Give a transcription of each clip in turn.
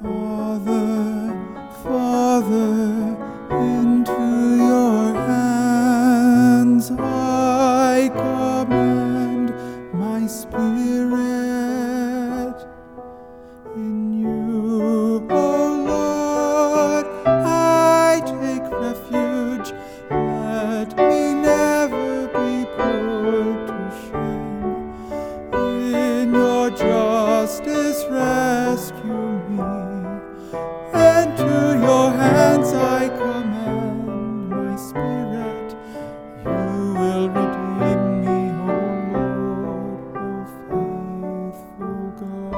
Father, Father. Rescue me. And to your hands I commend my spirit. You will redeem me, O Lord, O faithful God.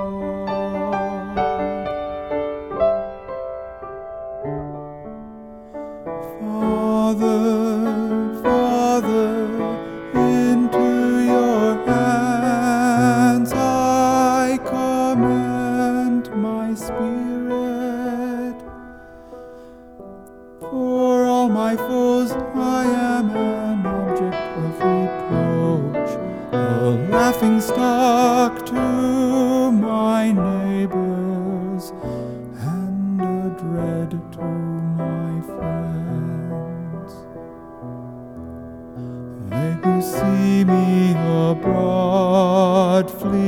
Father, my foes I am an object of reproach, a laughing stock to my neighbors, and a dread to my friends. They who see me abroad flee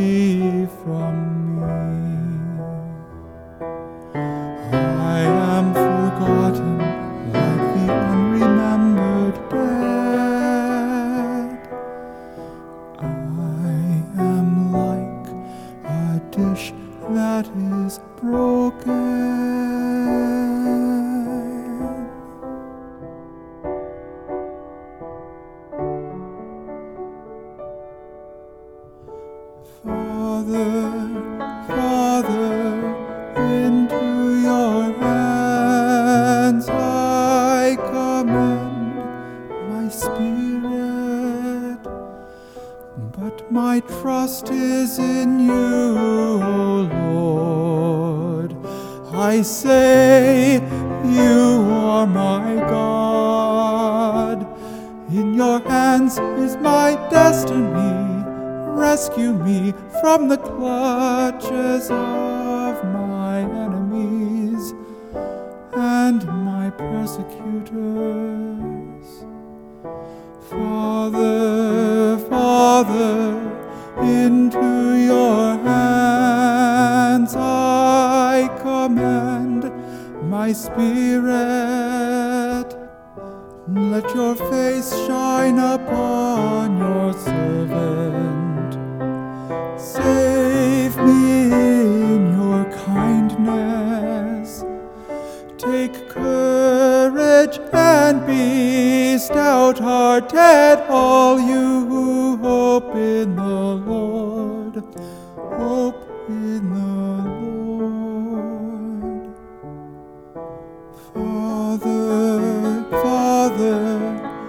In you, Lord. I say you are my God. In your hands is my destiny. Rescue me from the clutches of my enemies and my persecutors. Father, Father, into your hands I commend my spirit. Let your face shine upon your servant. stout hearted, all you who hope in the Lord. Hope in the Lord. Father, Father,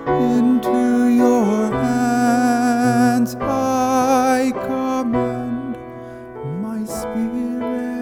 into your hands I commend my spirit.